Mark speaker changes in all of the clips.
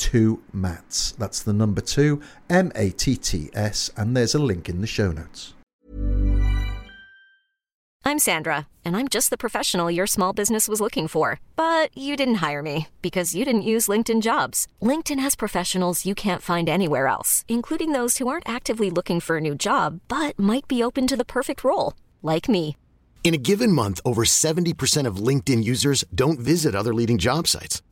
Speaker 1: two mats. That's the number two, M A T T S, and there's a link in the show notes.
Speaker 2: I'm Sandra, and I'm just the professional your small business was looking for. But you didn't hire me because you didn't use LinkedIn jobs. LinkedIn has professionals you can't find anywhere else, including those who aren't actively looking for a new job but might be open to the perfect role, like me.
Speaker 3: In a given month, over 70% of LinkedIn users don't visit other leading job sites.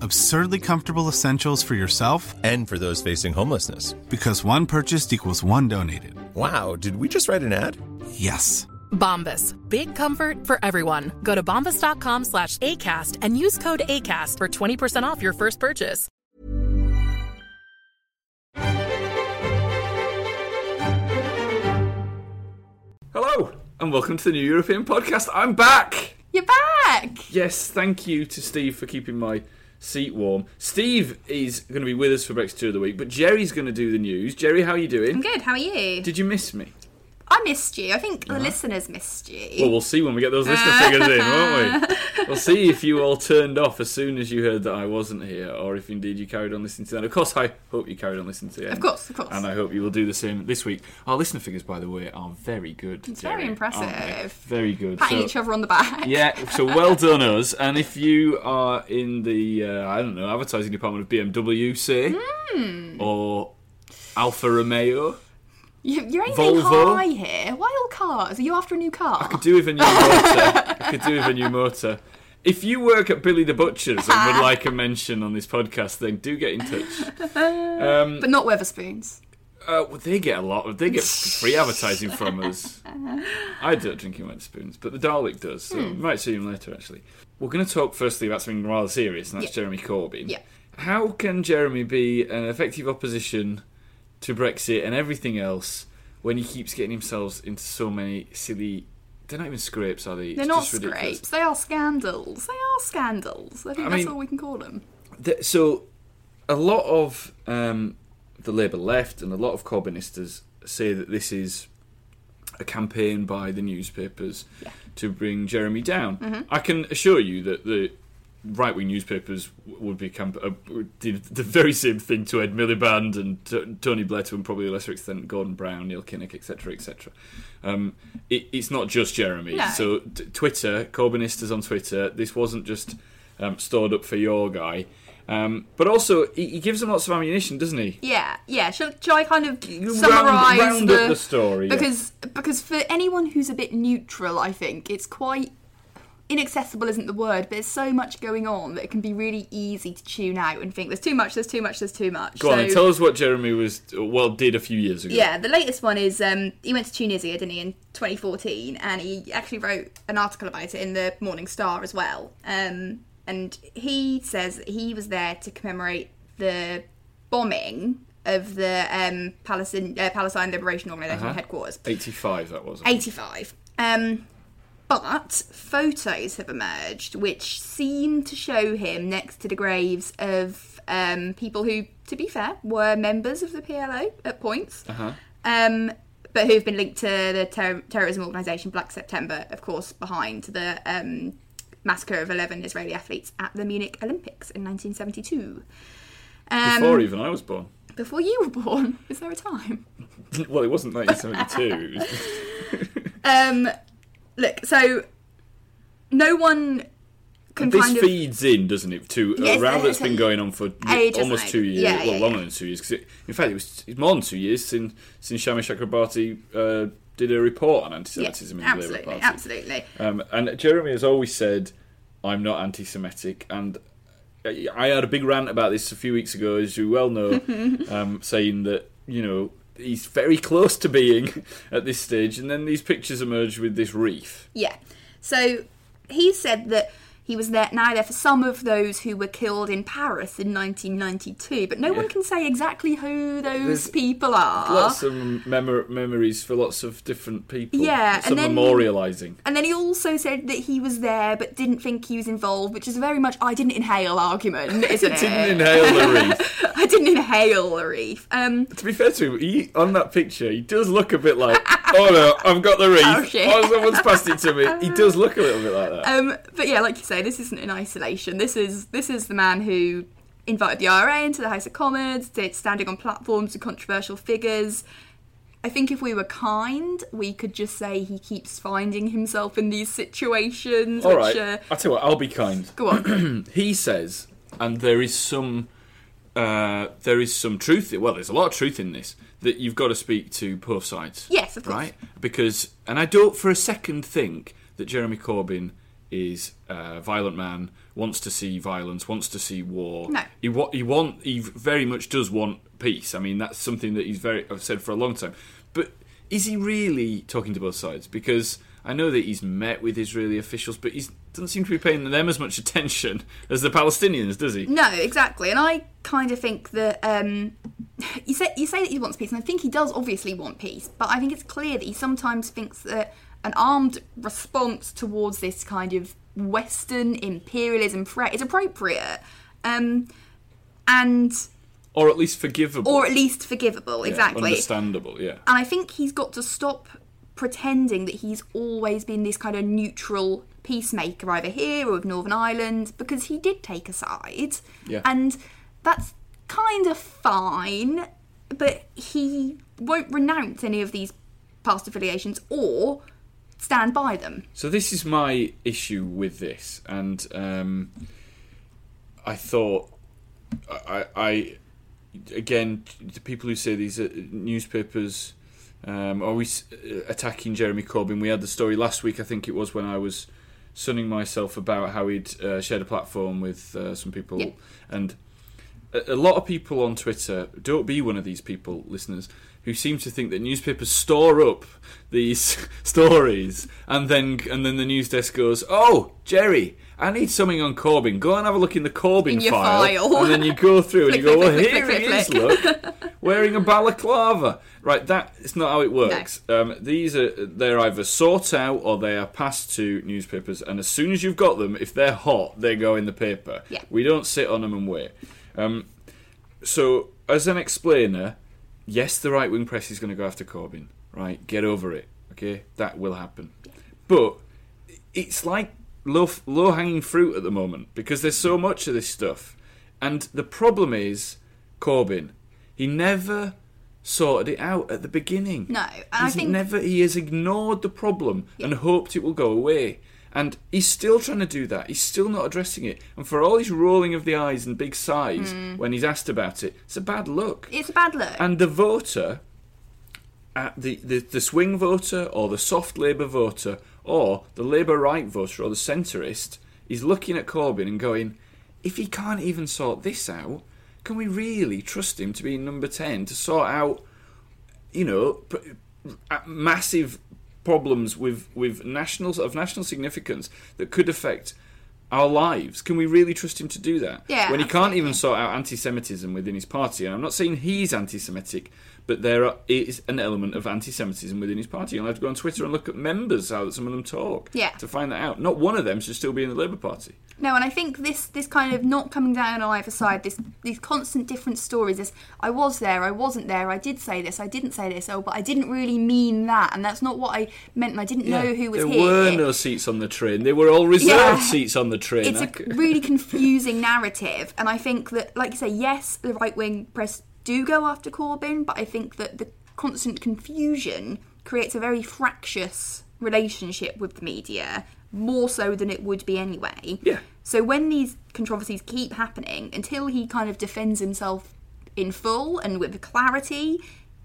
Speaker 4: Absurdly comfortable essentials for yourself
Speaker 5: And for those facing homelessness.
Speaker 4: because one purchased equals one donated.
Speaker 5: Wow, did we just write an ad?
Speaker 4: Yes.
Speaker 6: Bombas. Big comfort for everyone. Go to bombas.com slash ACAST and use code ACAST for 20% off your first purchase.
Speaker 7: Hello, and welcome to the New European Podcast. I'm back!
Speaker 8: You're back!
Speaker 7: Yes, thank you to Steve for keeping my seat warm. Steve is going to be with us for Brexiteer of the Week, but Geri's going to do the news. Geri, how are you doing?
Speaker 8: I'm good, how are you?
Speaker 7: Did you miss me?
Speaker 8: I missed you. I think the listeners missed you.
Speaker 7: Well, we'll see when we get those listener figures in, won't we? We'll see if you all turned off as soon as you heard that I wasn't here, or if indeed you carried on listening to that. Of course, I hope you carried on listening to it.
Speaker 8: Of course, of course.
Speaker 7: And I hope you will do the same this week. Our listener figures, by the way, are very good.
Speaker 8: It's very impressive.
Speaker 7: Very good.
Speaker 8: Patting
Speaker 7: So-
Speaker 8: each other on the back.
Speaker 7: yeah, so well done us. And if you are in the, uh, I don't know, advertising department of BMW, say,
Speaker 8: Hmm.
Speaker 7: or Alfa Romeo,
Speaker 8: You, you're aiming
Speaker 7: Volvo.
Speaker 8: high here. Why all cars? Are you after a new car?
Speaker 7: I could do with a new motor. I could do with a new motor. If you work at Billy the Butcher's and would like a mention on this podcast, then do get in touch. Um,
Speaker 8: but not Wetherspoons.
Speaker 7: uh, well, they get a lot of they get free advertising from us. I don't drink in wet spoons, but the Dalek does. So
Speaker 8: Hmm.
Speaker 7: we might see him later. Actually, we're going to talk firstly about something rather serious, and that's
Speaker 8: Yeah.
Speaker 7: Jeremy Corbyn.
Speaker 8: Yeah.
Speaker 7: How can Jeremy be an effective opposition to Brexit and everything else when he keeps getting himself into so many silly? They're not even scrapes, are they?
Speaker 8: They're not
Speaker 7: just ridiculous.
Speaker 8: scrapes. They are scandals. They are scandals. I think
Speaker 7: I
Speaker 8: that's
Speaker 7: mean-
Speaker 8: all we can call them.
Speaker 7: Th- so a lot of um, the Labour left and a lot of Corbynistas say that this is a campaign by the newspapers to bring Jeremy down.
Speaker 8: Mm-hmm.
Speaker 7: I can assure you that the right wing newspapers would be camp- uh, did the very same thing to Ed Miliband and T- Tony Blair to and probably a lesser extent Gordon Brown, Neil Kinnock, etc., etc. Um, it, it's not just Jeremy.
Speaker 8: No.
Speaker 7: So t- Twitter, Corbynistas on Twitter, this wasn't just um, stored up for your guy. Um, but also, he, he gives them lots of ammunition, doesn't he?
Speaker 8: Yeah, yeah. Shall, shall I kind of summarise
Speaker 7: round
Speaker 8: the,
Speaker 7: the story, yeah.
Speaker 8: Because because for anyone who's a bit neutral, I think it's quite inaccessible isn't the word, but there's so much going on that it can be really easy to tune out and think there's too much, there's too much, there's too much.
Speaker 7: Go on, and tell us what Jeremy was well did a few years ago.
Speaker 8: Yeah, the latest one is um, he went to Tunisia, didn't he, in 2014, and he actually wrote an article about it in the Morning Star as well. Um, and he says that he was there to commemorate the bombing of the um, Palestine, uh, Palestine Liberation Organization
Speaker 7: Uh-huh.
Speaker 8: headquarters.
Speaker 7: eighty-five. That was.
Speaker 8: 85. Um, but photos have emerged which seem to show him next to the graves of um, people who, to be fair, were members of the PLO at points.
Speaker 7: Uh-huh.
Speaker 8: Um, but who've been linked to the ter- terrorism organisation Black September, of course, behind the um, massacre of 11 Israeli athletes at the Munich Olympics in 1972. Um,
Speaker 7: Before even I was born.
Speaker 8: Before you were born, is there a time?
Speaker 7: well, it wasn't 1972.
Speaker 8: Look, so no one can
Speaker 7: this
Speaker 8: kind of.
Speaker 7: feeds in, doesn't it, to a
Speaker 8: Yes,
Speaker 7: row
Speaker 8: uh,
Speaker 7: that's been going on for
Speaker 8: ages,
Speaker 7: almost
Speaker 8: like-
Speaker 7: two years.
Speaker 8: yeah,
Speaker 7: well,
Speaker 8: yeah,
Speaker 7: longer
Speaker 8: yeah.
Speaker 7: than two years. 'cause it, in fact, it was more than two years since since Shami Chakrabarti uh, did a report on anti-Semitism in the Labour
Speaker 8: absolutely,
Speaker 7: Party.
Speaker 8: absolutely.
Speaker 7: Um, and Jeremy has always said, "I'm not anti-Semitic," and I had a big rant about this a few weeks ago, as you well know, um, saying that you know he's very close to being at this stage, and then these pictures emerge with this wreath.
Speaker 8: Yeah. So he said that he was there now there for some of those who were killed in Paris in 1992, but no one can say exactly who those
Speaker 7: There's
Speaker 8: people are.
Speaker 7: Lots of memor- memories for lots of different people.
Speaker 8: Yeah,
Speaker 7: some
Speaker 8: and then-
Speaker 7: memorialising.
Speaker 8: And then he also said that he was there but didn't think he was involved, which is very much I didn't inhale argument, isn't it?
Speaker 7: I didn't inhale the wreath.
Speaker 8: I didn't inhale the reef. Um,
Speaker 7: To be fair to him, he, on that picture, he does look a bit like, oh no, I've got the wreath.
Speaker 8: Oh, shit.
Speaker 7: Oh, someone's passed it to me. He does look a little bit like that.
Speaker 8: um, but yeah, like you say, this isn't in isolation. This is this is the man who invited the IRA into the House of Commons, did standing on platforms with controversial figures. I think if we were kind, we could just say he keeps finding himself in these situations.
Speaker 7: All
Speaker 8: which,
Speaker 7: right,
Speaker 8: uh,
Speaker 7: I'll tell you what, I'll be kind.
Speaker 8: go on.
Speaker 7: he says, and there is some, uh, there is some truth. Well, there's a lot of truth in this that you've got to speak to both sides.
Speaker 8: Yes, of course.
Speaker 7: Right, because, and I don't for a second think that Jeremy Corbyn is a violent man, wants to see violence, wants to see war.
Speaker 8: No.
Speaker 7: he wa- he want he very much does want peace. I mean, that's something that he's very I've said for a long time. But is he really talking to both sides? Because I know that he's met with Israeli officials, but he doesn't seem to be paying them as much attention as the Palestinians, does he?
Speaker 8: No, exactly. And I kind of think that um, you say you say that he wants peace, and I think he does obviously want peace. But I think it's clear that he sometimes thinks that an armed response towards this kind of Western imperialism threat is appropriate, um, and
Speaker 7: Or at least forgivable.
Speaker 8: or at least forgivable.
Speaker 7: Yeah,
Speaker 8: exactly.
Speaker 7: Understandable, yeah.
Speaker 8: And I think he's got to stop pretending that he's always been this kind of neutral peacemaker, either here or with Northern Ireland, because he did take a side.
Speaker 7: Yeah.
Speaker 8: And that's kind of fine, but he won't renounce any of these past affiliations or stand by them.
Speaker 7: So this is my issue with this, and um, I thought I, I again the people who say these newspapers um, are we attacking Jeremy Corbyn? We had the story last week, I think it was when I was sunning myself about how he'd uh, shared a platform with uh, some people,
Speaker 8: Yeah.
Speaker 7: and a, a lot of people on Twitter don't be one of these people, listeners, who seem to think that newspapers store up these stories and then and then the news desk goes, "Oh, Geri, I need something on Corbyn. Go and have a look in the Corbyn
Speaker 8: In
Speaker 7: file.
Speaker 8: file.
Speaker 7: And then you go through and you go, "Well, here he is,
Speaker 8: flick."
Speaker 7: look, wearing a balaclava." Right, that is not how it works. Um, these are they're either sought out or they are passed to newspapers, and as soon as you've got them, if they're hot, they go in the paper.
Speaker 8: Yeah.
Speaker 7: We don't sit on them and wait. Um, so, as an explainer, yes, the right wing press is going to go after Corbyn. Right, get over it. Okay, that will happen. But it's like low low hanging fruit at the moment because there's so much of this stuff, and the problem is Corbyn. He never sorted it out at the beginning.
Speaker 8: No, and I think-
Speaker 7: never. He has ignored the problem and hoped it will go away. And he's still trying to do that. He's still not addressing it. And for all his rolling of the eyes and big sighs
Speaker 8: Hmm.
Speaker 7: when he's asked about it, it's a bad look.
Speaker 8: It's a bad look.
Speaker 7: And the voter, at the, the, the swing voter or the soft Labour voter or the Labour right voter or the centrist, is looking at Corbyn and going, if he can't even sort this out, can we really trust him to be number 10 to sort out, you know, p- uh, massive problems with, with national of national significance that could affect our lives. Can we really trust him to do that?
Speaker 8: Yeah,
Speaker 7: when he can't even sort out anti-Semitism within his party, and I'm not saying he's anti-Semitic, but there are, is an element of anti-Semitism within his party. You'll have to go on Twitter and look at members how some of them talk
Speaker 8: Yeah.
Speaker 7: to find that out. Not one of them should still be in the Labour Party.
Speaker 8: No, and I think this this kind of not coming down on either side, this these constant different stories. This I was there, I wasn't there, I did say this, I didn't say this. Oh, but I didn't really mean that, and that's not what I meant, and I didn't know who was
Speaker 7: there
Speaker 8: here.
Speaker 7: There were no seats on the train. They were all reserved
Speaker 8: Yeah.
Speaker 7: seats on the train.
Speaker 8: it's
Speaker 7: I
Speaker 8: a really confusing narrative, and I think that, like you say, yes, the right wing press do go after Corbyn, but I think that the constant confusion creates a very fractious relationship with the media, more so than it would be anyway.
Speaker 7: Yeah.
Speaker 8: So when these controversies keep happening, until he kind of defends himself in full and with clarity,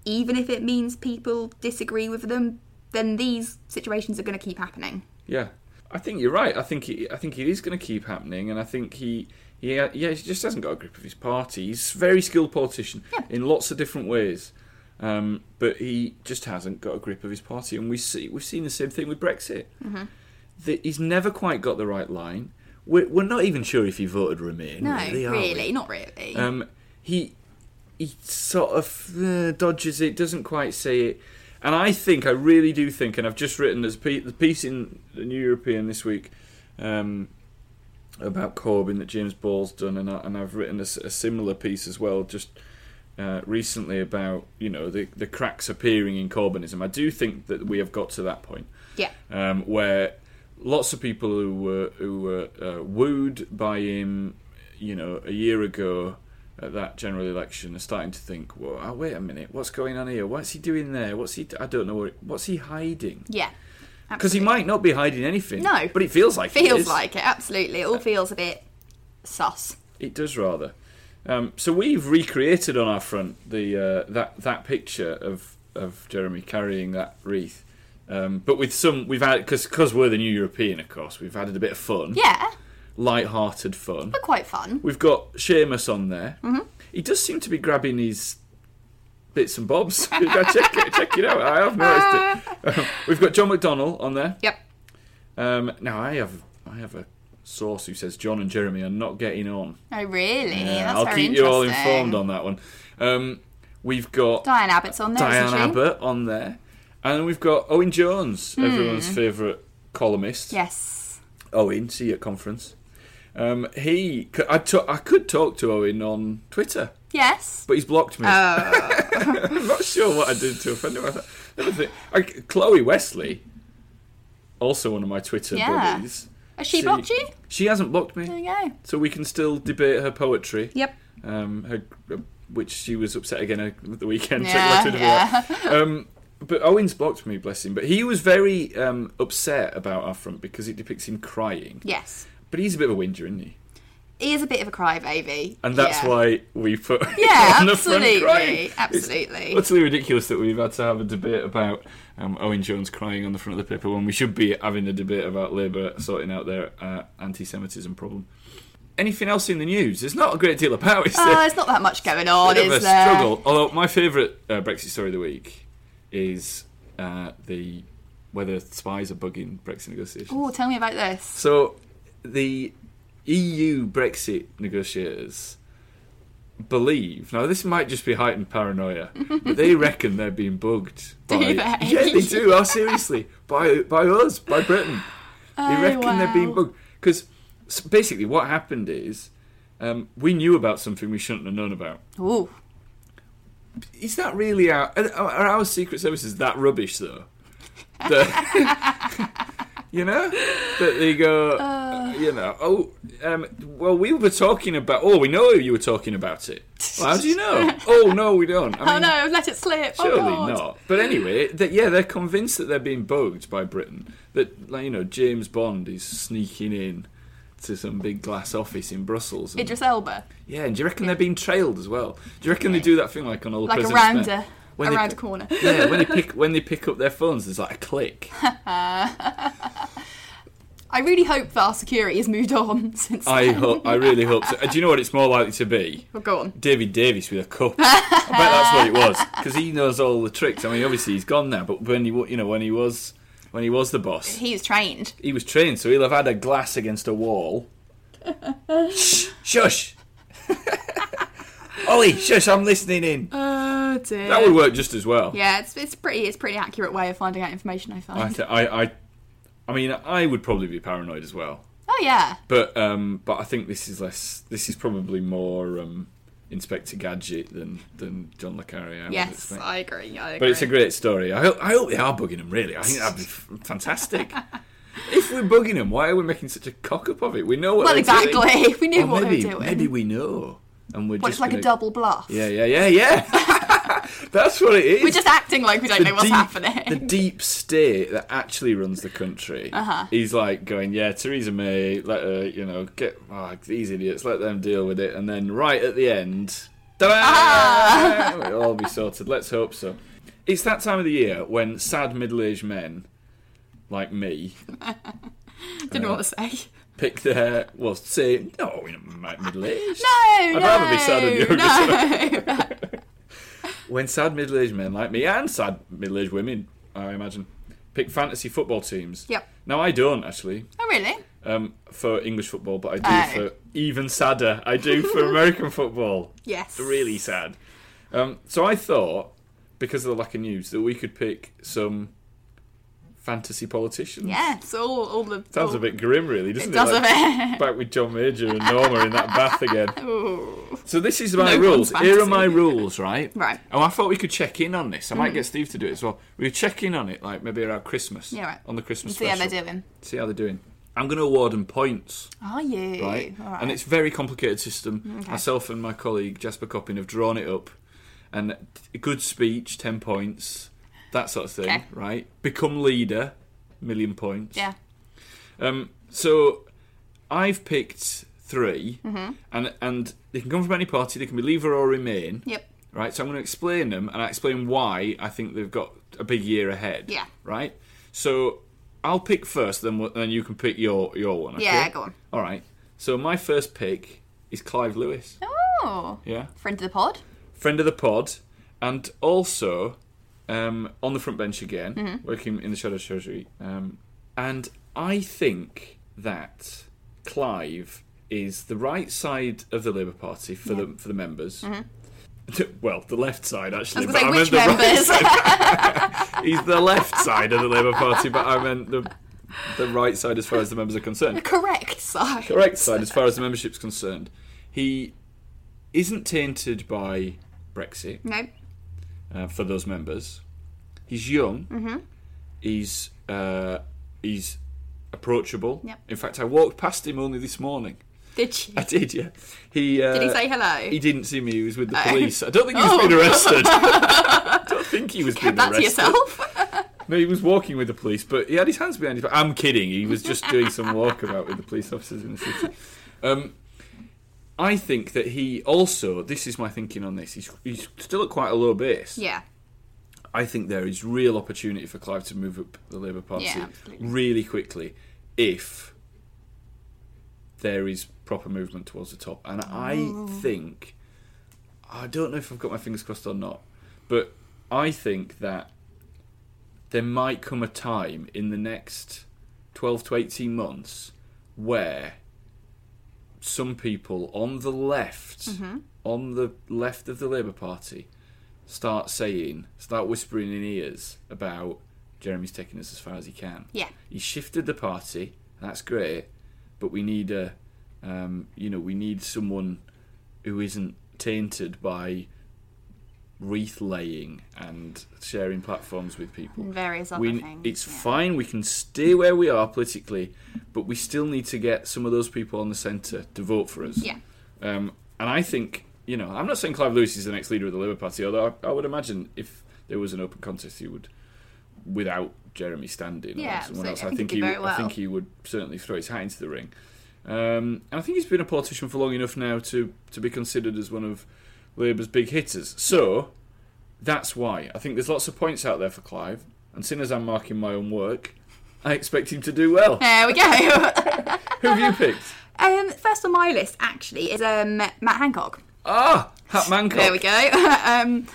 Speaker 8: even if it means people disagree with them, then these situations are going to keep happening.
Speaker 7: Yeah, I think you're right. I think it, I think it is going to keep happening, and I think he. Yeah, yeah, he just hasn't got a grip of his party. He's a very skilled politician in lots of different ways, um, but he just hasn't got a grip of his party. And we see we've seen the same thing with Brexit. That he's never quite got the right line. We're, we're not even sure if he voted Remain.
Speaker 8: No,
Speaker 7: really,
Speaker 8: really, not really.
Speaker 7: Um, he he sort of uh, dodges it, doesn't quite say it, and I think I really do think, and I've just written there's a the piece in the New European this week um, about Corbyn that James Ball's done, and, I, and I've written a similar piece as well just uh, recently about you know the the cracks appearing in Corbynism. I do think that we have got to that point
Speaker 8: yeah.
Speaker 7: um, where lots of people who were who were uh, wooed by him, you know, a year ago at that general election are starting to think, "Well, oh, wait a minute, what's going on here? What's he doing there? What's he? I don't know. what- What's he hiding?
Speaker 8: Yeah.
Speaker 7: Because he might not be hiding anything.
Speaker 8: No.
Speaker 7: but it feels like
Speaker 8: Feels
Speaker 7: is.
Speaker 8: like it, absolutely. It all feels a bit sus.
Speaker 7: It does rather. Um, so we've recreated on our front the uh, that that picture of of Jeremy carrying that wreath, um, but with some we've had because because we're the new European, of course, we've added a bit of fun,
Speaker 8: Yeah,
Speaker 7: light-hearted fun.
Speaker 8: but quite fun.
Speaker 7: We've got Seumas on there. Mm-hmm. He does seem to be grabbing his bits and bobs. check, it, check it out. I have noticed it. Um, we've got John McDonnell on there.
Speaker 8: Yep.
Speaker 7: Um, now I have I have a source who says John and Jeremy are not getting on.
Speaker 8: Oh, really?
Speaker 7: Yeah, I'll keep you all informed on that one. Um, we've got
Speaker 8: Diane Abbott's on there,
Speaker 7: Diane? Abbott on there, and we've got Owen Jones, everyone's favourite columnist.
Speaker 8: Yes.
Speaker 7: Owen, see you at conference. Um, he, I, could talk to Owen on Twitter,
Speaker 8: Yes.
Speaker 7: but he's blocked me.
Speaker 8: Oh.
Speaker 7: I'm not sure what I did to offend him. I I think- I, Chloe Wesley, also one of my Twitter
Speaker 8: Yeah.
Speaker 7: buddies.
Speaker 8: Has she blocked you?
Speaker 7: She hasn't blocked me,
Speaker 8: There you go.
Speaker 7: so we can still debate her poetry.
Speaker 8: Yep.
Speaker 7: Um, her, which she was upset again at the weekend.
Speaker 8: Yeah,
Speaker 7: Twitter. Um, but Owen's blocked me, bless him. But he was very um, upset about our front because it depicts him crying.
Speaker 8: Yes.
Speaker 7: But he's a bit of a whinger, isn't he?
Speaker 8: He is a bit of a crybaby.
Speaker 7: And that's
Speaker 8: yeah.
Speaker 7: why we put
Speaker 8: Yeah,
Speaker 7: on the front
Speaker 8: absolutely, absolutely.
Speaker 7: It's utterly ridiculous that we've had to have a debate about um, Owen Jones crying on the front of the paper when we should be having a debate about Labour sorting out their uh, anti-Semitism problem. Anything else in the news? There's not a great deal about, is
Speaker 8: Oh,
Speaker 7: there?
Speaker 8: there's not that much going on,
Speaker 7: bit of a
Speaker 8: there?
Speaker 7: struggle. Although my favourite uh, Brexit story of the week is uh, the whether spies are bugging Brexit negotiations.
Speaker 8: Oh, tell me about this.
Speaker 7: So the EU Brexit negotiators believe now this might just be heightened paranoia, but they reckon they're being bugged. By,
Speaker 8: they?
Speaker 7: Yeah, they do. Oh, seriously, by by us, by Britain. They
Speaker 8: Oh,
Speaker 7: reckon they're being bugged because basically what happened is um, we knew about something we shouldn't have known about.
Speaker 8: Ooh.
Speaker 7: Is that really our are are our secret services that rubbish though? That- you know that they go,
Speaker 8: Uh.
Speaker 7: You know, oh, um, well, we were talking about. Oh, we know you were talking about it. Well, how do you know? oh no, we don't. I
Speaker 8: Oh no, I've let it slip.
Speaker 7: Surely
Speaker 8: oh, God.
Speaker 7: not. But anyway, that yeah, they're convinced that they're being bugged by Britain. That like, you know, James Bond is sneaking in to some big glass office in Brussels. and-
Speaker 8: Idris Elba.
Speaker 7: yeah, and do you reckon they're being trailed as well? Do you rection they do that thing like on all the
Speaker 8: Like
Speaker 7: President's
Speaker 8: around
Speaker 7: Men?
Speaker 8: a,
Speaker 7: When they-
Speaker 8: around a corner.
Speaker 7: Yeah, when they pick when they pick up their phones, there's like a click.
Speaker 8: I really hope that our security has moved on since
Speaker 7: I
Speaker 8: then.
Speaker 7: hope, I really hope so. Uh, Do you know what it's more likely to be?
Speaker 8: Well, go on.
Speaker 7: David Davis with a cup. I bet that's what it was because he knows all the tricks. I mean, obviously he's gone now, but when he you know when he was when he was the boss,
Speaker 8: He was trained.
Speaker 7: he was trained, so he'll have had a glass against a wall. Shh, shush. Ollie, shush! I'm listening in.
Speaker 8: Oh dear.
Speaker 7: That would work just as well.
Speaker 8: Yeah, it's it's pretty it's pretty accurate way of finding out information. I
Speaker 7: I,
Speaker 8: find.
Speaker 7: th- I, I, I mean, I would probably be paranoid as well.
Speaker 8: oh yeah.
Speaker 7: But um, but I think this is less. This is probably more um, Inspector Gadget than than John le Carre. I
Speaker 8: Yes. I agree. I agree.
Speaker 7: But it's a great story. I hope, I hope they are bugging him. Really, I think that'd be fantastic. if we're bugging him, why are we making such a cock up of it? We know what.
Speaker 8: Well,
Speaker 7: they're doing.
Speaker 8: exactly. We knew
Speaker 7: Or
Speaker 8: what they
Speaker 7: maybe,
Speaker 8: were doing.
Speaker 7: Maybe we know. and we're just
Speaker 8: it's like
Speaker 7: gonna-
Speaker 8: a double bluff.
Speaker 7: Yeah, yeah, yeah, yeah. That's what it is.
Speaker 8: We're just acting like we don't know what's
Speaker 7: deep,
Speaker 8: happening.
Speaker 7: The deep state that actually runs the country. Uh-huh. He's like going, yeah, Theresa May, let her, you know, get oh, these idiots, let them deal with it, and then right at the end, ta-da! it'll all be sorted. Let's hope so. It's that time of the year when sad middle-aged men like me
Speaker 8: Didn't want to say.
Speaker 7: pick their well, say no, we're not middle-aged.
Speaker 8: No,
Speaker 7: I'd
Speaker 8: no,
Speaker 7: rather be sad and younger.
Speaker 8: No.
Speaker 7: when sad middle-aged men like me and sad middle-aged women, I imagine, pick fantasy football teams.
Speaker 8: Yep.
Speaker 7: Now I don't actually
Speaker 8: oh, really?
Speaker 7: um, for English football, but I do
Speaker 8: Oh.
Speaker 7: for even sadder. I do for American football.
Speaker 8: Yes.
Speaker 7: Really sad. Um, so I thought, because of the lack of news, that we could pick some fantasy politicians.
Speaker 8: Yeah, so all, all the.
Speaker 7: Sounds
Speaker 8: all,
Speaker 7: a bit grim, really, doesn't
Speaker 8: It it? does
Speaker 7: Like. Back with John Major and Norma in that bath again.
Speaker 8: Ooh.
Speaker 7: So this is my
Speaker 8: No
Speaker 7: rules. Here are my rules, right?
Speaker 8: Right.
Speaker 7: Oh, I thought we could check in on this. I might mm. get Steve to do it as well. We could check in on it, like maybe around Christmas.
Speaker 8: Yeah, right.
Speaker 7: On the Christmas
Speaker 8: See how they're doing.
Speaker 7: See how they're doing. I'm going to award them points,
Speaker 8: Are you?
Speaker 7: right? And it's a very complicated system. Mm, okay. Myself and my colleague Jasper Copping have drawn it up. And a good speech, 10 points. That sort of thing,
Speaker 8: Okay.
Speaker 7: right? Become leader, million points.
Speaker 8: Yeah.
Speaker 7: Um, so I've picked 3
Speaker 8: Mm-hmm.
Speaker 7: and and they can come from any party. They can be Leaver or Remain.
Speaker 8: Yep.
Speaker 7: Right. So I'm going to explain them, and I explain why I think they've got a big year ahead.
Speaker 8: Yeah.
Speaker 7: Right. So I'll pick first, then then you can pick your your one. Okay?
Speaker 8: Yeah, go on.
Speaker 7: All right. So my first pick is Clive Lewis.
Speaker 8: Oh.
Speaker 7: Yeah.
Speaker 8: Friend of the pod.
Speaker 7: Friend of the pod, and also um, on the front bench again,
Speaker 8: Mm-hmm.
Speaker 7: working in the Shadow Treasury. Um, and I think that Clive is the right side of the Labour Party for the for the members. Well, the left side actually.
Speaker 8: Mm-hmm. I
Speaker 7: but
Speaker 8: say,
Speaker 7: meant
Speaker 8: which
Speaker 7: the right
Speaker 8: members?
Speaker 7: side. He's the left side of the Labour Party, but I meant the the right side as far as the members are concerned.
Speaker 8: The Correct side.
Speaker 7: Correct side as far as the membership's concerned. He isn't tainted by Brexit
Speaker 8: No.
Speaker 7: Uh, for those members. He's young.
Speaker 8: Mm-hmm.
Speaker 7: He's uh, he's approachable.
Speaker 8: Yep.
Speaker 7: In fact, I walked past him only this morning.
Speaker 8: Did you?
Speaker 7: I did, yeah. He uh,
Speaker 8: Did he say hello?
Speaker 7: He didn't see me. He was with the
Speaker 8: Oh.
Speaker 7: police. I don't think he was
Speaker 8: Oh.
Speaker 7: being arrested. I don't think he was being
Speaker 8: Kept that to
Speaker 7: arrested.
Speaker 8: yourself.
Speaker 7: No, he was walking with the police, but he had his hands behind his back. I'm kidding. He was just doing some walkabout with the police officers in the city. Um, I think that he also. This is my thinking on this. He's, he's still at quite a low base.
Speaker 8: yeah.
Speaker 7: I think there is real opportunity for Clive to move up the Labour Party
Speaker 8: Yeah,
Speaker 7: really quickly if there is proper movement towards the top. And I think, I don't know if I've got my fingers crossed or not, but I think that there might come a time in the next 12 to 18 months where some people on the left,
Speaker 8: Mm-hmm.
Speaker 7: on the left of the Labour Party, start saying, start whispering in ears about Jeremy's taking us as far as he can.
Speaker 8: Yeah.
Speaker 7: He shifted the party, that's great, but we need a, um, you know, we need someone who isn't tainted by wreath laying and sharing platforms with people.
Speaker 8: And various other
Speaker 7: we,
Speaker 8: things,
Speaker 7: It's
Speaker 8: yeah.
Speaker 7: fine. We can stay where we are politically, but we still need to get some of those people on the centre to vote for us.
Speaker 8: Yeah.
Speaker 7: Um, and I think, you know, I'm not saying Clive Lewis is the next leader of the Labour Party, although I, I would imagine if there was an open contest, he would, without Jeremy standing
Speaker 8: Yeah,
Speaker 7: or someone else,
Speaker 8: I
Speaker 7: I
Speaker 8: think
Speaker 7: he,
Speaker 8: do
Speaker 7: I think he would certainly throw his hat into the ring. Um, and I think he's been a politician for long enough now to, to be considered as one of Labour's big hitters. So that's why I think there's lots of points out there for Clive. And seeing as I'm marking my own work, I expect him to do well.
Speaker 8: There we go.
Speaker 7: Who have you picked?
Speaker 8: um, first on my list actually is um, Matt Hancock.
Speaker 7: Ah, Hat Mancock.
Speaker 8: There we go. um,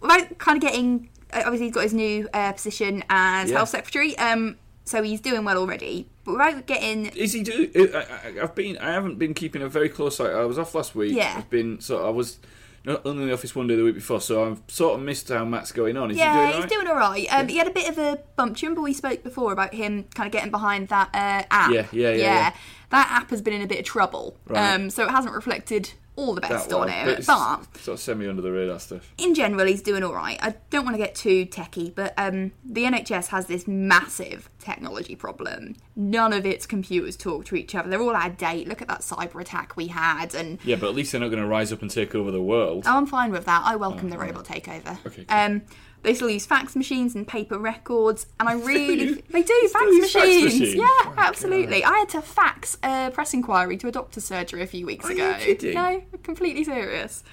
Speaker 8: without kind of getting, uh, obviously he's got his new uh, position as
Speaker 7: Yeah.
Speaker 8: health secretary. Um, so he's doing well already. But without getting,
Speaker 7: Is he do? I, I, I've been. I haven't been keeping a very close eye. I was off last week.
Speaker 8: Yeah.
Speaker 7: I've been. So I was only in the office one day the week before. So I've sort of missed how Matt's going on. Is
Speaker 8: yeah,
Speaker 7: he doing
Speaker 8: he's doing all right. Um, He had a bit of a bump. Do you remember we spoke before about him kind of getting behind that uh, app?
Speaker 7: Yeah, yeah, yeah, yeah.
Speaker 8: That app has been in a bit of trouble.
Speaker 7: Right.
Speaker 8: Um, so it hasn't reflected all the best on it,
Speaker 7: But
Speaker 8: but
Speaker 7: sort of semi under the radar stuff.
Speaker 8: in general, he's doing all right. I don't want to get too techie, but um, the NHS has this massive technology problem. None of its computers talk to each other. They're all out of date. Look at that cyber attack we had, and
Speaker 7: Yeah, but at least they're not going to rise up and take over the world.
Speaker 8: oh, I'm fine with that. I welcome the robot takeover.
Speaker 7: Okay, cool.
Speaker 8: Um, they still use fax machines and paper records, and I really they do fax
Speaker 7: use fax
Speaker 8: machines.
Speaker 7: machines?
Speaker 8: Yeah,
Speaker 7: Oh,
Speaker 8: absolutely. I had to fax a press inquiry to a doctor's surgery a few weeks
Speaker 7: Are
Speaker 8: ago. No, completely serious.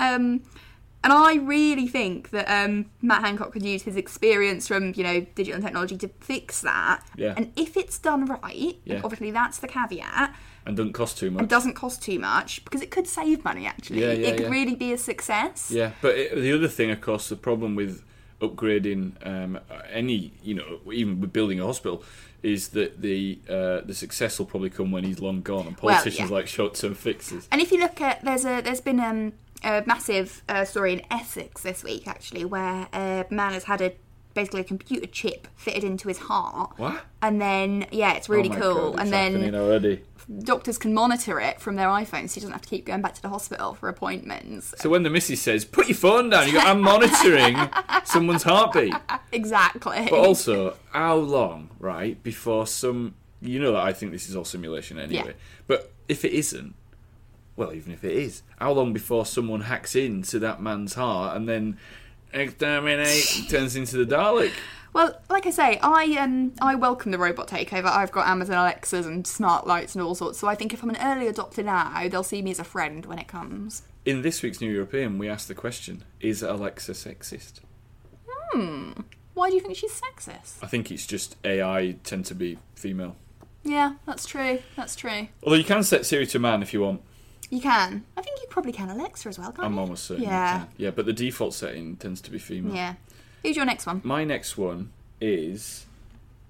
Speaker 8: Um, and I really think that um, Matt Hancock could use his experience from you know digital technology to fix that.
Speaker 7: Yeah.
Speaker 8: And if it's done right,
Speaker 7: Yeah.
Speaker 8: obviously that's the caveat.
Speaker 7: And doesn't cost too much.
Speaker 8: It doesn't cost too much because it could save money. Actually,
Speaker 7: Yeah, yeah,
Speaker 8: it could
Speaker 7: yeah.
Speaker 8: really be a success.
Speaker 7: Yeah, but it, the other thing, of course, the problem with upgrading um, any, you know, even with building a hospital, is that the uh, the success will probably come when he's long gone, and
Speaker 8: Well,
Speaker 7: politicians
Speaker 8: yeah.
Speaker 7: like short term fixes.
Speaker 8: And if you look at there's a there's been um, a massive uh, story in Essex this week actually where a man has had a basically a computer chip fitted into his heart.
Speaker 7: What?
Speaker 8: And then yeah, it's really
Speaker 7: oh
Speaker 8: cool.
Speaker 7: God, it's
Speaker 8: and then
Speaker 7: already.
Speaker 8: Doctors can monitor it from their iPhones, so he doesn't have to keep going back to the hospital for appointments.
Speaker 7: So when the missus says, "Put your phone down," you go, "I'm monitoring someone's heartbeat."
Speaker 8: Exactly.
Speaker 7: But also, how long, right, before some. You know that I think this is all simulation anyway.
Speaker 8: Yeah.
Speaker 7: But if it isn't, well, even if it is, how long before someone hacks into that man's heart and then exterminate turns into the Dalek?
Speaker 8: Well, like I say, I um I welcome the robot takeover. I've got Amazon Alexas and smart lights and all sorts. So I think if I'm an early adopter now, they'll see me as a friend when it comes.
Speaker 7: In this week's New European, we asked the question: Is Alexa sexist? Hmm.
Speaker 8: Why do you think she's sexist?
Speaker 7: I think it's just AI tend to be female.
Speaker 8: Yeah, that's true. That's true.
Speaker 7: Although you can set Siri to man if you want.
Speaker 8: You can. I think you probably can Alexa as well, can't
Speaker 7: I'm
Speaker 8: you?
Speaker 7: almost certain. you
Speaker 8: Yeah.
Speaker 7: can. Yeah, but the default setting tends to be female.
Speaker 8: Yeah. Who's your next one?
Speaker 7: My next one is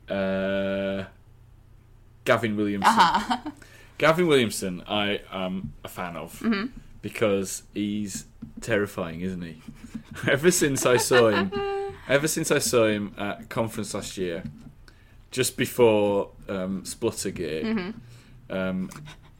Speaker 7: uh, Gavin Williamson.
Speaker 8: Uh-huh.
Speaker 7: Gavin Williamson, I am a fan of
Speaker 8: Mm-hmm.
Speaker 7: because he's terrifying, isn't he? ever since I saw him, ever since I saw him at conference last year, just before um, Spluttergate,
Speaker 8: Mm-hmm.
Speaker 7: um,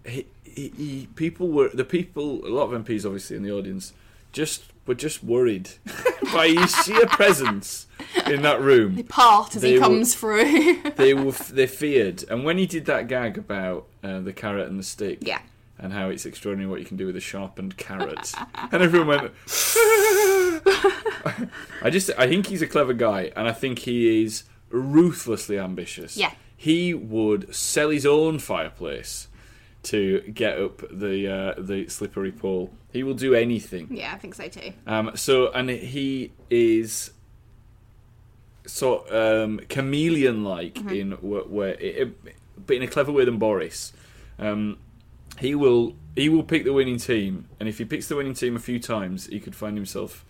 Speaker 7: he, he, he, people were the people, a lot of MPs obviously in the audience, just were just worried by his sheer presence in that room.
Speaker 8: They part as
Speaker 7: They
Speaker 8: he
Speaker 7: were-
Speaker 8: comes through.
Speaker 7: They were they feared, and when he did that gag about uh, the carrot and the stick,
Speaker 8: Yeah.
Speaker 7: and how it's extraordinary what you can do with a sharpened carrot, and everyone went. I just I think he's a clever guy, and I think he is ruthlessly ambitious.
Speaker 8: Yeah.
Speaker 7: he would sell his own fireplace to get up the uh, the slippery pole. He will do anything.
Speaker 8: yeah, I think so too.
Speaker 7: Um, so, and he is sort um, chameleon-like
Speaker 8: Mm-hmm.
Speaker 7: in where, where it, but in a clever way than Boris. Um, he will he will pick the winning team, and if he picks the winning team a few times, he could find himself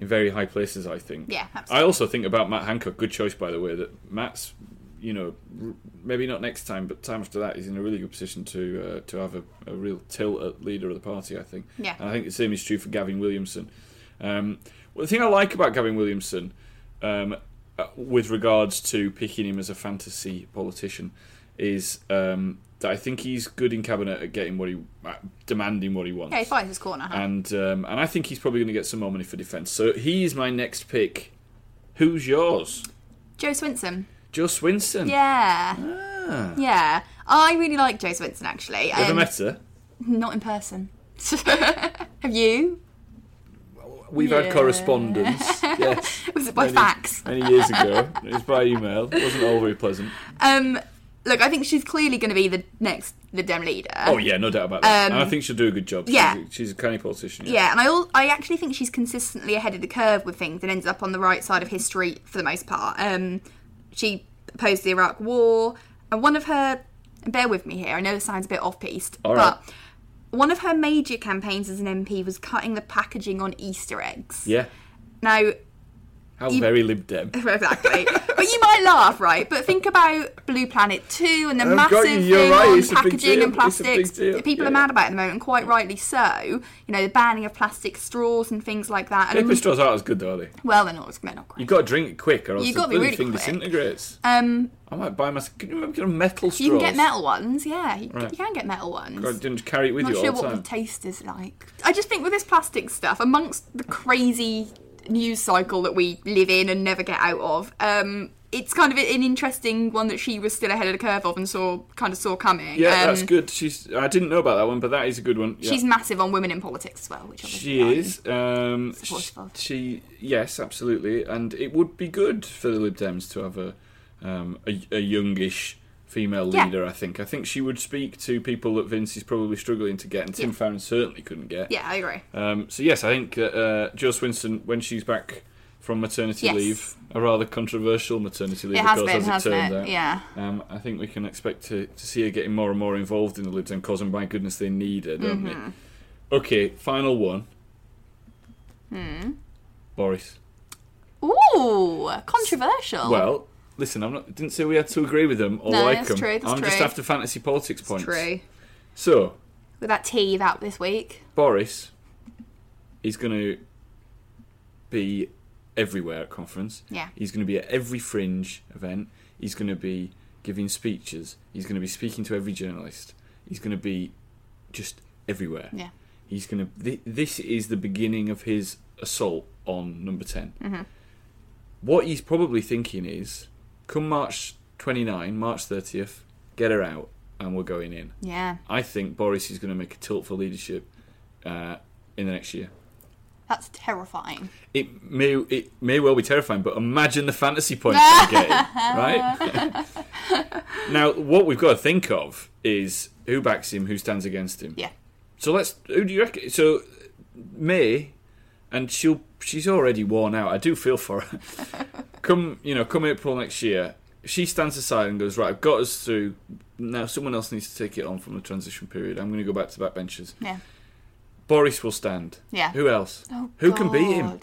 Speaker 7: in very high places. I think.
Speaker 8: Yeah, absolutely.
Speaker 7: I also think about Matt Hancock. Good choice, by the way. That Matt's, you know, r- maybe not next time, but time after that, he's in a really good position to uh, to have a, a real tilt at leader of the party. I think.
Speaker 8: Yeah.
Speaker 7: And I think the same is true for Gavin Williamson. Um, well, the thing I like about Gavin Williamson, um, uh, with regards to picking him as a fantasy politician, is um, that I think he's good in cabinet at getting what he, demanding what he wants.
Speaker 8: Yeah, he fights his corner. Huh?
Speaker 7: and um, and I think he's probably going to get some more money for defence. So he's my next pick. Who's yours?
Speaker 8: Jo Swinson.
Speaker 7: Jo Swinson.
Speaker 8: Yeah.
Speaker 7: Ah.
Speaker 8: Yeah. I really like Jo Swinson actually.
Speaker 7: You ever
Speaker 8: Um,
Speaker 7: met her?
Speaker 8: Not in person. Have you?
Speaker 7: We've
Speaker 8: Yeah.
Speaker 7: had correspondence. yes.
Speaker 8: Was it by
Speaker 7: Many-
Speaker 8: fax?
Speaker 7: Many years ago. It was by email. It wasn't all very pleasant.
Speaker 8: Um, look, I think she's clearly going to be the next Lib Dem leader.
Speaker 7: Oh yeah, no doubt about that.
Speaker 8: Um,
Speaker 7: and I think she'll do a good job.
Speaker 8: yeah.
Speaker 7: she's a, she's a canny politician.
Speaker 8: Yeah, and I al- I actually think she's consistently ahead of the curve with things and ends up on the right side of history for the most part. Um, she opposed the Iraq War, and one of her, bear with me here, I know this sounds a bit off-piste,
Speaker 7: All right.
Speaker 8: but one of her major campaigns as an MP was cutting the packaging on Easter eggs.
Speaker 7: Yeah.
Speaker 8: Now,
Speaker 7: How
Speaker 8: You-
Speaker 7: very Lib Dem.
Speaker 8: exactly. but you might laugh, right? But think about Blue Planet 2 and the
Speaker 7: I've
Speaker 8: massive thing
Speaker 7: right,
Speaker 8: on
Speaker 7: it's
Speaker 8: packaging and
Speaker 7: it's a big
Speaker 8: plastics that people
Speaker 7: yeah.
Speaker 8: are mad about at the moment, and quite rightly so. You know, the banning of plastic straws and things like that. And
Speaker 7: Paper straws aren't as good though, are they?
Speaker 8: well, they're not, they're not great.
Speaker 7: You've got to drink it quick, or else
Speaker 8: You've
Speaker 7: the
Speaker 8: got to be really
Speaker 7: thing
Speaker 8: quick.
Speaker 7: disintegrates.
Speaker 8: Um,
Speaker 7: I might buy myself. Can you remember getting metal straws?
Speaker 8: you can get metal ones, yeah. You,
Speaker 7: Right.
Speaker 8: you can get metal ones.
Speaker 7: I didn't carry it with
Speaker 8: not
Speaker 7: you
Speaker 8: sure
Speaker 7: all the
Speaker 8: what the taste is like. I just think with this plastic stuff, amongst the crazy news cycle that we live in and never get out of, um, it's kind of an interesting one that she was still ahead of the curve of and saw kind of saw coming.
Speaker 7: yeah,
Speaker 8: Um,
Speaker 7: that's good. She's. I didn't know about that one, but that is a good one. Yeah.
Speaker 8: She's massive on women in politics as well, which
Speaker 7: She is. Um, sh-
Speaker 8: supportive of.
Speaker 7: she yes, absolutely, and it would be good for the Lib Dems to have a um, a, a youngish female
Speaker 8: Yeah.
Speaker 7: leader. I think. I think she would speak to people that Vince is probably struggling to get, and Tim
Speaker 8: Yeah.
Speaker 7: Farron certainly couldn't get.
Speaker 8: Yeah, I agree.
Speaker 7: Um, so yes, I think uh, uh, Jo Swinson, when she's back from maternity
Speaker 8: Yes.
Speaker 7: leave, a rather controversial maternity leave,
Speaker 8: It
Speaker 7: of course,
Speaker 8: been,
Speaker 7: as it turned
Speaker 8: it?
Speaker 7: out.
Speaker 8: Yeah.
Speaker 7: Um, I think we can expect to, to see her getting more and more involved in the Lib Dem cause, and by goodness, they need her, don't
Speaker 8: Mm-hmm.
Speaker 7: they? Okay, final one.
Speaker 8: Hmm.
Speaker 7: Boris.
Speaker 8: Ooh, controversial.
Speaker 7: Well, listen, I'm not. Didn't say we had to agree with them or
Speaker 8: No,
Speaker 7: like
Speaker 8: that's
Speaker 7: them.
Speaker 8: true, that's
Speaker 7: I'm just
Speaker 8: true.
Speaker 7: after fantasy politics points.
Speaker 8: true.
Speaker 7: So
Speaker 8: With that tea you've out this week.
Speaker 7: Boris is going to be everywhere at conference.
Speaker 8: Yeah.
Speaker 7: He's going to be at every fringe event. He's going to be giving speeches. He's going to be speaking to every journalist. He's going to be just everywhere.
Speaker 8: Yeah.
Speaker 7: He's going to. Th- this is the beginning of his assault on number 10
Speaker 8: Mm-hmm.
Speaker 7: What he's probably thinking is, come March 29, March 30th, get her out, and we're going in.
Speaker 8: Yeah.
Speaker 7: I think Boris is going to make a tilt for leadership uh, in the next year.
Speaker 8: That's terrifying.
Speaker 7: It may it may well be terrifying, but imagine the fantasy points I'm getting, right? now, what we've got to think of is who backs him, who stands against him.
Speaker 8: Yeah.
Speaker 7: So let's. Who do you reckon? So May, and she'll. She's already worn out. I do feel for her. come, you know, come April next year, she stands aside and goes, right, I've got us through. Now someone else needs to take it on from the transition period. I'm going to go back to backbenchers.
Speaker 8: Yeah.
Speaker 7: Boris will stand.
Speaker 8: Yeah.
Speaker 7: Who else?
Speaker 8: Oh,
Speaker 7: Who can beat him?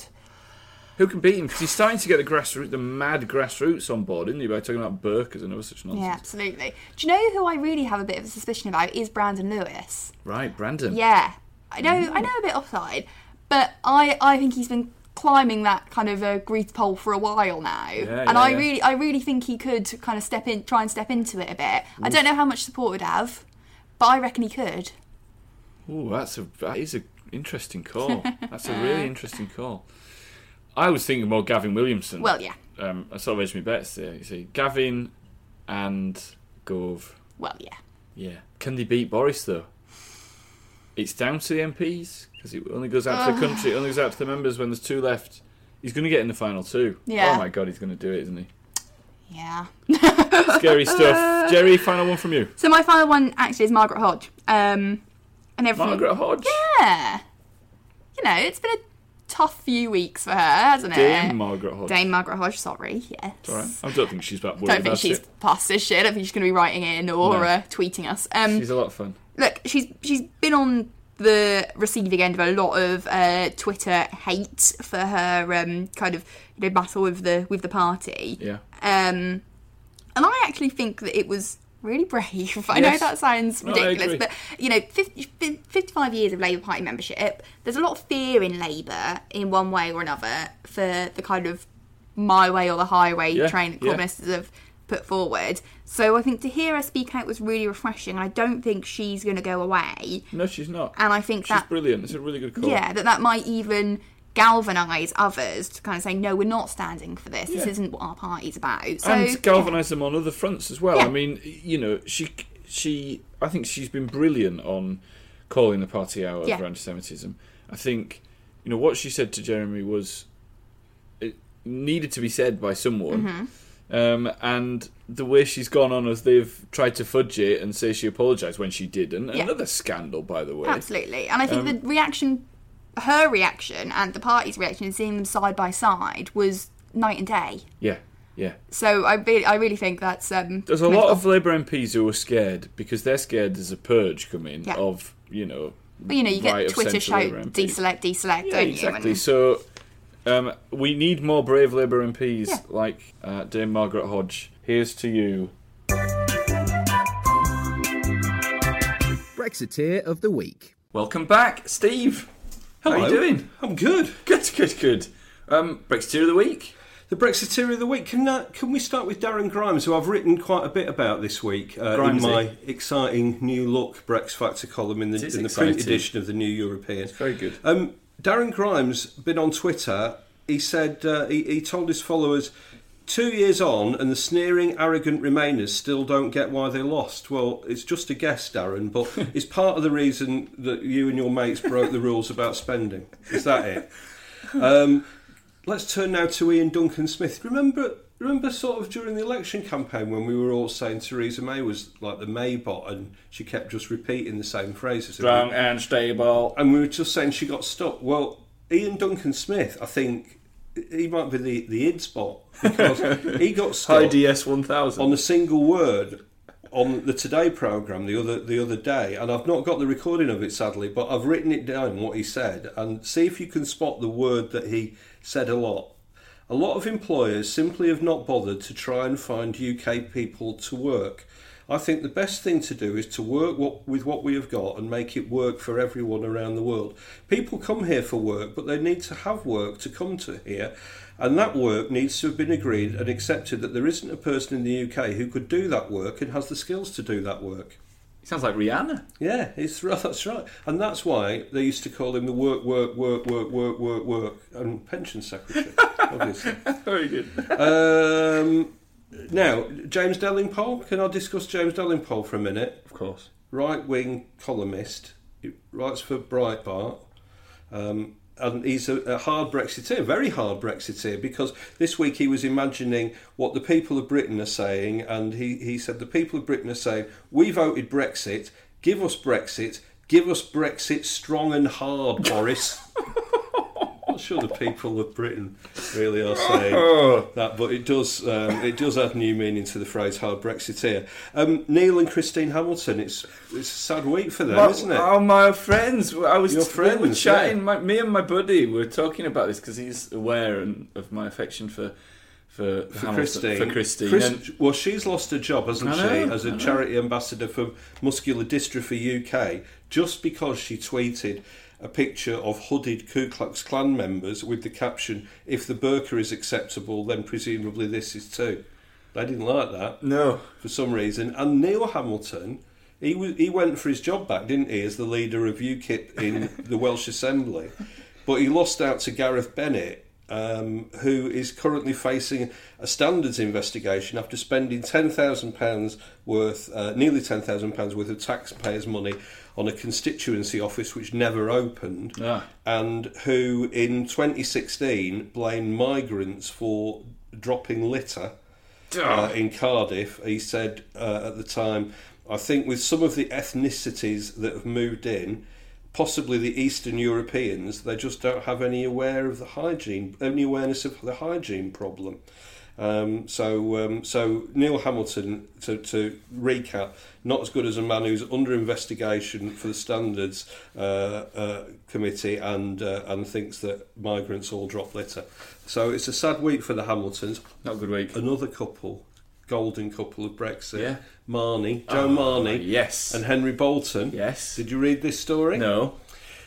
Speaker 7: Who can beat him? Because he's starting to get the grassroots, the mad grassroots on board, isn't he? By talking about burkas another such nonsense.
Speaker 8: Yeah, absolutely. Do you know who I really have a bit of a suspicion about is Brandon Lewis.
Speaker 7: Right, Brandon.
Speaker 8: Yeah, I know. I know a bit offside, but I I think he's been climbing that kind of a grease pole for a while now, and
Speaker 7: yeah,
Speaker 8: I
Speaker 7: yeah.
Speaker 8: really I really think he could kind of step in, try and step into it a bit. I don't know how much support would have, but I reckon he could.
Speaker 7: Oh, that's a that is a interesting call. That's a really interesting call. I was thinking more Gavin Williamson.
Speaker 8: Well, yeah.
Speaker 7: Um, I sort of edged my bets there. You see, Gavin and Gove.
Speaker 8: Well, yeah.
Speaker 7: Yeah. Can they beat Boris though? It's down to the MPs because it only goes out to the country. It only goes out to the members when there's two left. He's going to get in the final two.
Speaker 8: Yeah.
Speaker 7: Oh my god, he's going to do it, isn't he?
Speaker 8: Yeah.
Speaker 7: Scary stuff. Geri, final one from you.
Speaker 8: So my final one actually is Margaret Hodge. Um, and everything.
Speaker 7: Margaret Hodge.
Speaker 8: Yeah. You know, it's been a tough few weeks for her, hasn't it?
Speaker 7: Dame Margaret Hodge.
Speaker 8: Dame Margaret Hodge, sorry, yes.
Speaker 7: All right. I don't think she's that worried
Speaker 8: Don't think she's
Speaker 7: it.
Speaker 8: past this shit. I think she's going to be writing in or
Speaker 7: No.
Speaker 8: uh, tweeting us. Um,
Speaker 7: She's a lot of fun.
Speaker 8: look, she's she's been on the receiving end of a lot of uh, Twitter hate for her um, kind of you know battle with the with the party.
Speaker 7: Yeah.
Speaker 8: Um, and I actually think that it was really brave. I know that sounds ridiculous,
Speaker 7: agree.
Speaker 8: but you know, 50, 55 years of Labour Party membership, there's a lot of fear in Labour in one way or another for the kind of my way or the highway
Speaker 7: Yeah,
Speaker 8: train that
Speaker 7: yeah.
Speaker 8: Corbynists have put forward. So I think to hear her speak out was really refreshing, and I don't think she's going to go away.
Speaker 7: No, she's not.
Speaker 8: And I think
Speaker 7: she's
Speaker 8: that
Speaker 7: brilliant. It's a really good call.
Speaker 8: yeah, that that might even galvanise others to kind of say, no, we're not standing for this. This isn't what our party's about. So
Speaker 7: and galvanise them on other fronts as well.
Speaker 8: Yeah.
Speaker 7: I mean, you know, she she I think she's been brilliant on calling the party out
Speaker 8: Yeah.
Speaker 7: over anti-Semitism. I think you know what she said to Jeremy was it needed to be said by someone.
Speaker 8: Mm-hmm.
Speaker 7: Um, and the way she's gone on as they've tried to fudge it and say she apologised when she didn't.
Speaker 8: Yeah.
Speaker 7: Another scandal, by the way.
Speaker 8: Absolutely. And I think
Speaker 7: Um,
Speaker 8: the reaction, her reaction and the party's reaction, and seeing them side by side was night and day.
Speaker 7: Yeah, yeah.
Speaker 8: So I really, I really think that's. Um,
Speaker 7: There's a lot of Labour MPs who are scared because they're scared there's a purge coming
Speaker 8: Yeah.
Speaker 7: of, you know,
Speaker 8: But you know, you
Speaker 7: right
Speaker 8: get Twitter shout deselect, deselect,
Speaker 7: Yeah,
Speaker 8: don't
Speaker 7: exactly.
Speaker 8: you? And-
Speaker 7: So Um, we need more brave Labour MPs like uh, Dame Margaret Hodge. Here's to you.
Speaker 9: Brexiteer of the Week.
Speaker 7: Welcome back, Steve. How are you
Speaker 10: Hello.
Speaker 7: doing?
Speaker 10: I'm good.
Speaker 7: Good, good, good. Um, Brexiteer of the week.
Speaker 10: The Brexiteer of the week. Can uh, can we start with Darren Grimes, who I've written quite a bit about this week uh, in my exciting new look Brex Factor column in the, in the print edition of the New European.
Speaker 7: It's Very good.
Speaker 10: Um, Darren Grimes been on Twitter. He said uh, he, he told his followers. Two years on, and the sneering, arrogant Remainers still don't get why they lost. Well, it's just a guess, Darren, but it's part of the reason that you and your mates broke the rules about spending. Is that it? Um, let's turn now to Ian Duncan Smith. Remember, remember, sort of during the election campaign when we were all saying Theresa May was like the Maybot, and she kept just repeating the same phrases.
Speaker 7: Strong and stable.
Speaker 10: and we were just saying she got stuck. Well, Iain Duncan Smith, I think he might be the the id spot because he got stuck
Speaker 7: DS 1000.
Speaker 10: on a single word on the Today program the other the other day, and I've not got the recording of it sadly, but I've written it down what he said, and see if you can spot the word that he said a lot. A lot of employers simply have not bothered to try and find UK people to work. I think the best thing to do is to work what, with what we have got and make it work for everyone around the world. People come here for work, but they need to have work to come to here, and that work needs to have been agreed and accepted that there isn't a person in the UK who could do that work and has the skills to do that work.
Speaker 7: Sounds like Rihanna.
Speaker 10: Yeah, it's that's right, and that's why they used to call him the work, work, work, work, work, work, work, and pension secretary. obviously.
Speaker 7: Very good.
Speaker 10: Um, now, James Delingpole. Can I discuss James Delingpole for a minute?
Speaker 7: Of course.
Speaker 10: Right wing columnist. He writes for Breitbart. Um, and he's a, a hard Brexiteer, very hard Brexiteer, because this week he was imagining what the people of Britain are saying, and he, he said the people of Britain are saying, We voted Brexit, give us Brexit, give us Brexit strong and hard, Boris. Not sure the people of Britain really are saying that, but it does um, it does add new meaning to the phrase "hard Brexiteer." Um, Neil and Christine Hamilton. It's it's a sad week for them,
Speaker 7: Well,
Speaker 10: isn't it?
Speaker 7: Oh, my friends. I was
Speaker 10: Your
Speaker 7: we were
Speaker 10: friends,
Speaker 7: chatting.
Speaker 10: yeah.
Speaker 7: My, me and my buddy were talking about this because he's aware and, of my affection for for,
Speaker 10: for
Speaker 7: Hamilton-
Speaker 10: Christine.
Speaker 7: For Christine.
Speaker 10: Chris- well, she's lost her job, hasn't
Speaker 7: I
Speaker 10: she, as a charity ambassador for Muscular Dystrophy UK, just because she tweeted a picture of hooded Ku Klux Klan members with the caption, "If the burqa is acceptable, then presumably this is too." They didn't like that.
Speaker 7: no.
Speaker 10: for some reason. And Neil Hamilton, he was, he went for his job back, didn't he, as the leader of UKIP in the Welsh Assembly, but he lost out to Gareth Bennett. Um, who is currently facing a standards investigation after spending ten thousand pounds worth, uh, nearly ten thousand pounds worth of taxpayers' money on a constituency office which never opened,
Speaker 7: Ah.
Speaker 10: and who in 2016 blamed migrants for dropping litter uh, in Cardiff. He said uh, at the time, I think with some of the ethnicities that have moved in, possibly the Eastern Europeans, they just don't have any aware of the hygiene, any awareness of the hygiene problem. Um, so, um, so Neil Hamilton, to, to recap, not as good as a man who's under investigation for the standards uh, uh, committee and uh, and thinks that migrants all drop litter. So it's a sad week for the Hamiltons.
Speaker 7: Not a good week.
Speaker 10: Another couple, golden couple of Brexit.
Speaker 7: Yeah.
Speaker 10: Marney, Jo
Speaker 7: Oh,
Speaker 10: Marney,
Speaker 7: yes.
Speaker 10: and Henry Bolton.
Speaker 7: Yes.
Speaker 10: Did you read this story?
Speaker 7: No.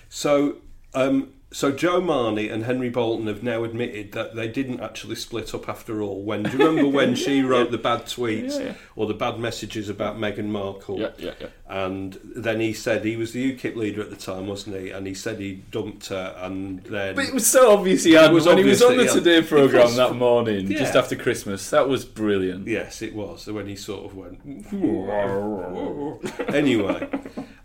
Speaker 10: So, um, so Jo Marney and Henry Bolton have now admitted that they didn't actually split up after all. When do you remember when she wrote the bad tweets
Speaker 7: Yeah, yeah.
Speaker 10: or the bad messages about Meghan Markle?
Speaker 7: Yeah, yeah, yeah.
Speaker 10: And then he said he was the UKIP leader at the time, wasn't he? And he said he dumped her, and then
Speaker 7: But it was so obvious he had
Speaker 10: It was
Speaker 7: when he was on the
Speaker 10: that he had-
Speaker 7: Today programme
Speaker 10: Because-
Speaker 7: that morning, just after Christmas. That was brilliant.
Speaker 10: Yes, it was. When he sort of went. anyway,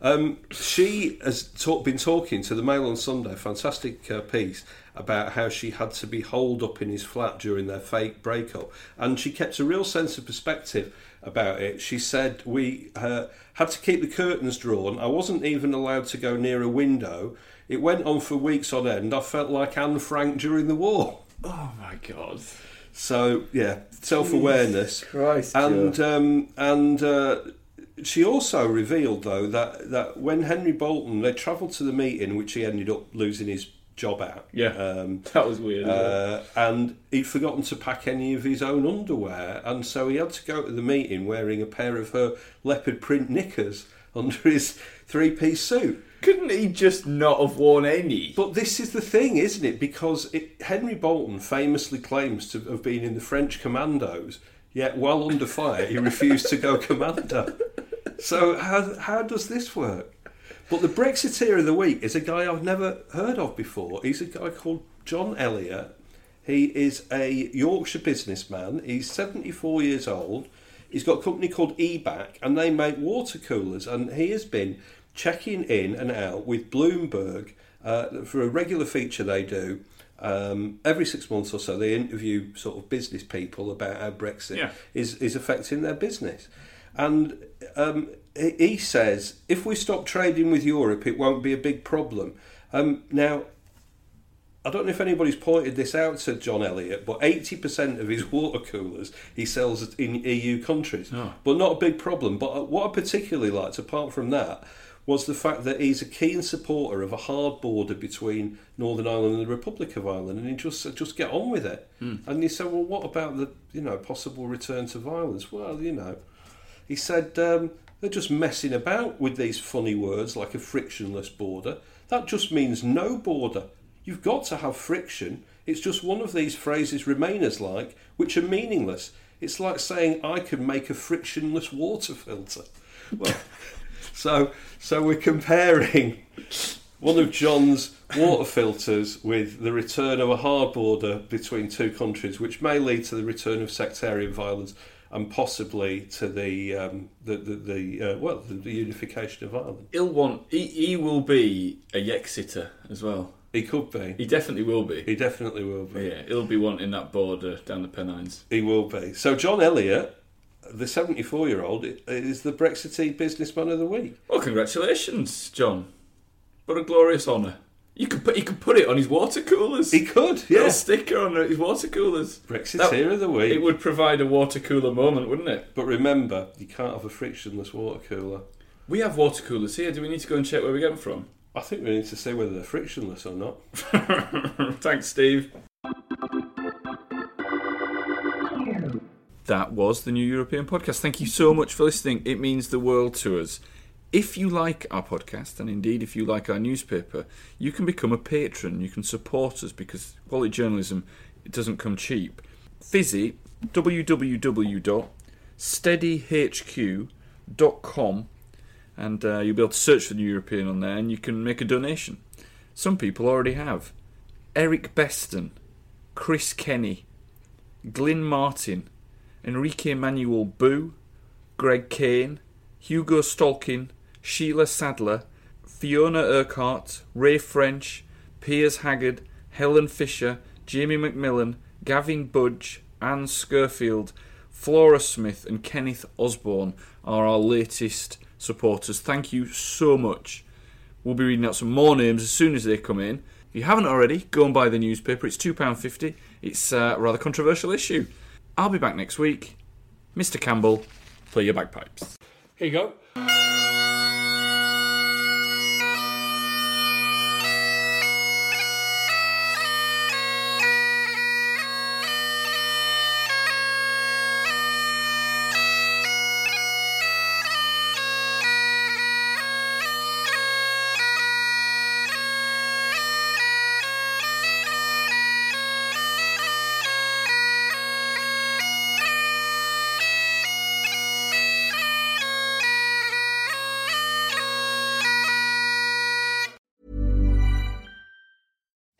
Speaker 10: um, she has talk, been talking to the Mail on Sunday, fantastic uh, piece about how she had to be holed up in his flat during their fake breakup, and she kept a real sense of perspective about it. She said we uh, had to keep the curtains drawn. I wasn't even allowed to go near a window. It went on for weeks on end. I felt like Anne Frank during the war.
Speaker 7: Oh my god.
Speaker 10: So yeah, self awareness.
Speaker 7: Christ,
Speaker 10: And um, and uh, she also revealed though that that when Henry Bolton they travelled to the meeting, which he ended up losing his job out.
Speaker 7: Yeah.
Speaker 10: Um,
Speaker 7: That was weird.
Speaker 10: uh, and he'd forgotten to pack any of his own underwear, and so he had to go to the meeting wearing a pair of her leopard print knickers under his three piece suit.
Speaker 7: Couldn't he just not have worn any?
Speaker 10: But this is the thing, isn't it? Because it, Henry Bolton famously claims to have been in the French commandos, yet while under fire, he refused to go commando. So how how does this work? But the Brexiteer of the week is a guy I've never heard of before. He's a guy called John Elliott. He is a Yorkshire businessman. He's 74 years old. He's got a company called Ebac, and they make water coolers. And he has been checking in and out with Bloomberg uh, for a regular feature they do. Um, every six months or so, they interview sort of business people about how Brexit
Speaker 7: Yeah.
Speaker 10: is, is affecting their business. And um, he he says if we stop trading with Europe, it won't be a big problem. Um, now, I don't know if anybody's pointed this out to John Elliott, but 80% of his water coolers he sells in EU countries. But not a big problem. But uh, what I particularly liked, apart from that, was the fact that he's a keen supporter of a hard border between Northern Ireland and the Republic of Ireland, and he just just get on with it. And you say, well, what about the you know possible return to violence? Well, you know, he said um, they're just messing about with these funny words like a frictionless border. That just means no border. You've got to have friction. It's just one of these phrases Remainers like, which are meaningless. It's like saying I could make a frictionless water filter. Well, so so we're comparing one of John's water filters with the return of a hard border between two countries, which may lead to the return of sectarian violence and possibly to the um, the the, the uh, well the, the unification of Ireland.
Speaker 7: He'll want. He, he will be a Yexiter as well.
Speaker 10: He could be.
Speaker 7: He definitely will be.
Speaker 10: He definitely will be.
Speaker 7: Yeah, he'll be wanting that border down the Pennines.
Speaker 10: He will be. So John Elliott, the seventy-four-year-old, is the Brexiteer businessman of the week.
Speaker 7: Well, congratulations, John. What a glorious honour. You could put you could put it on his water coolers.
Speaker 10: He could,
Speaker 7: Little
Speaker 10: yeah.
Speaker 7: sticker on his water coolers.
Speaker 10: Brexiteer of the week.
Speaker 7: It would provide a water cooler moment, wouldn't it?
Speaker 10: But remember, you can't have a frictionless water cooler.
Speaker 7: We have water coolers here. Do we need to go and check where we get them from?
Speaker 10: I think we need to say whether they're frictionless or not.
Speaker 7: Thanks, Steve. That was the New European Podcast. Thank you so much for listening. It means the world to us. If you like our podcast, and indeed if you like our newspaper, you can become a patron. You can support us because quality journalism it doesn't come cheap. Visit www.steadyhq.com and uh, you'll be able to search for New European on there and you can make a donation. Some people already have. Eric Beston, Chris Kenny, Glyn Martin, Enrique Manuel Boo, Greg Kane, Hugo Stolkin, Sheila Sadler, Fiona Urquhart, Ray French, Piers Haggard, Helen Fisher, Jamie McMillan, Gavin Budge, Anne Scurfield, Flora Smith, and Kenneth Osborne are our latest supporters. Thank you so much. We'll be reading out some more names as soon as they come in. If you haven't already, go and buy the newspaper. It's £2.50. It's a rather controversial issue. I'll be back next week. Mr. Campbell, play your bagpipes.
Speaker 10: Here you go.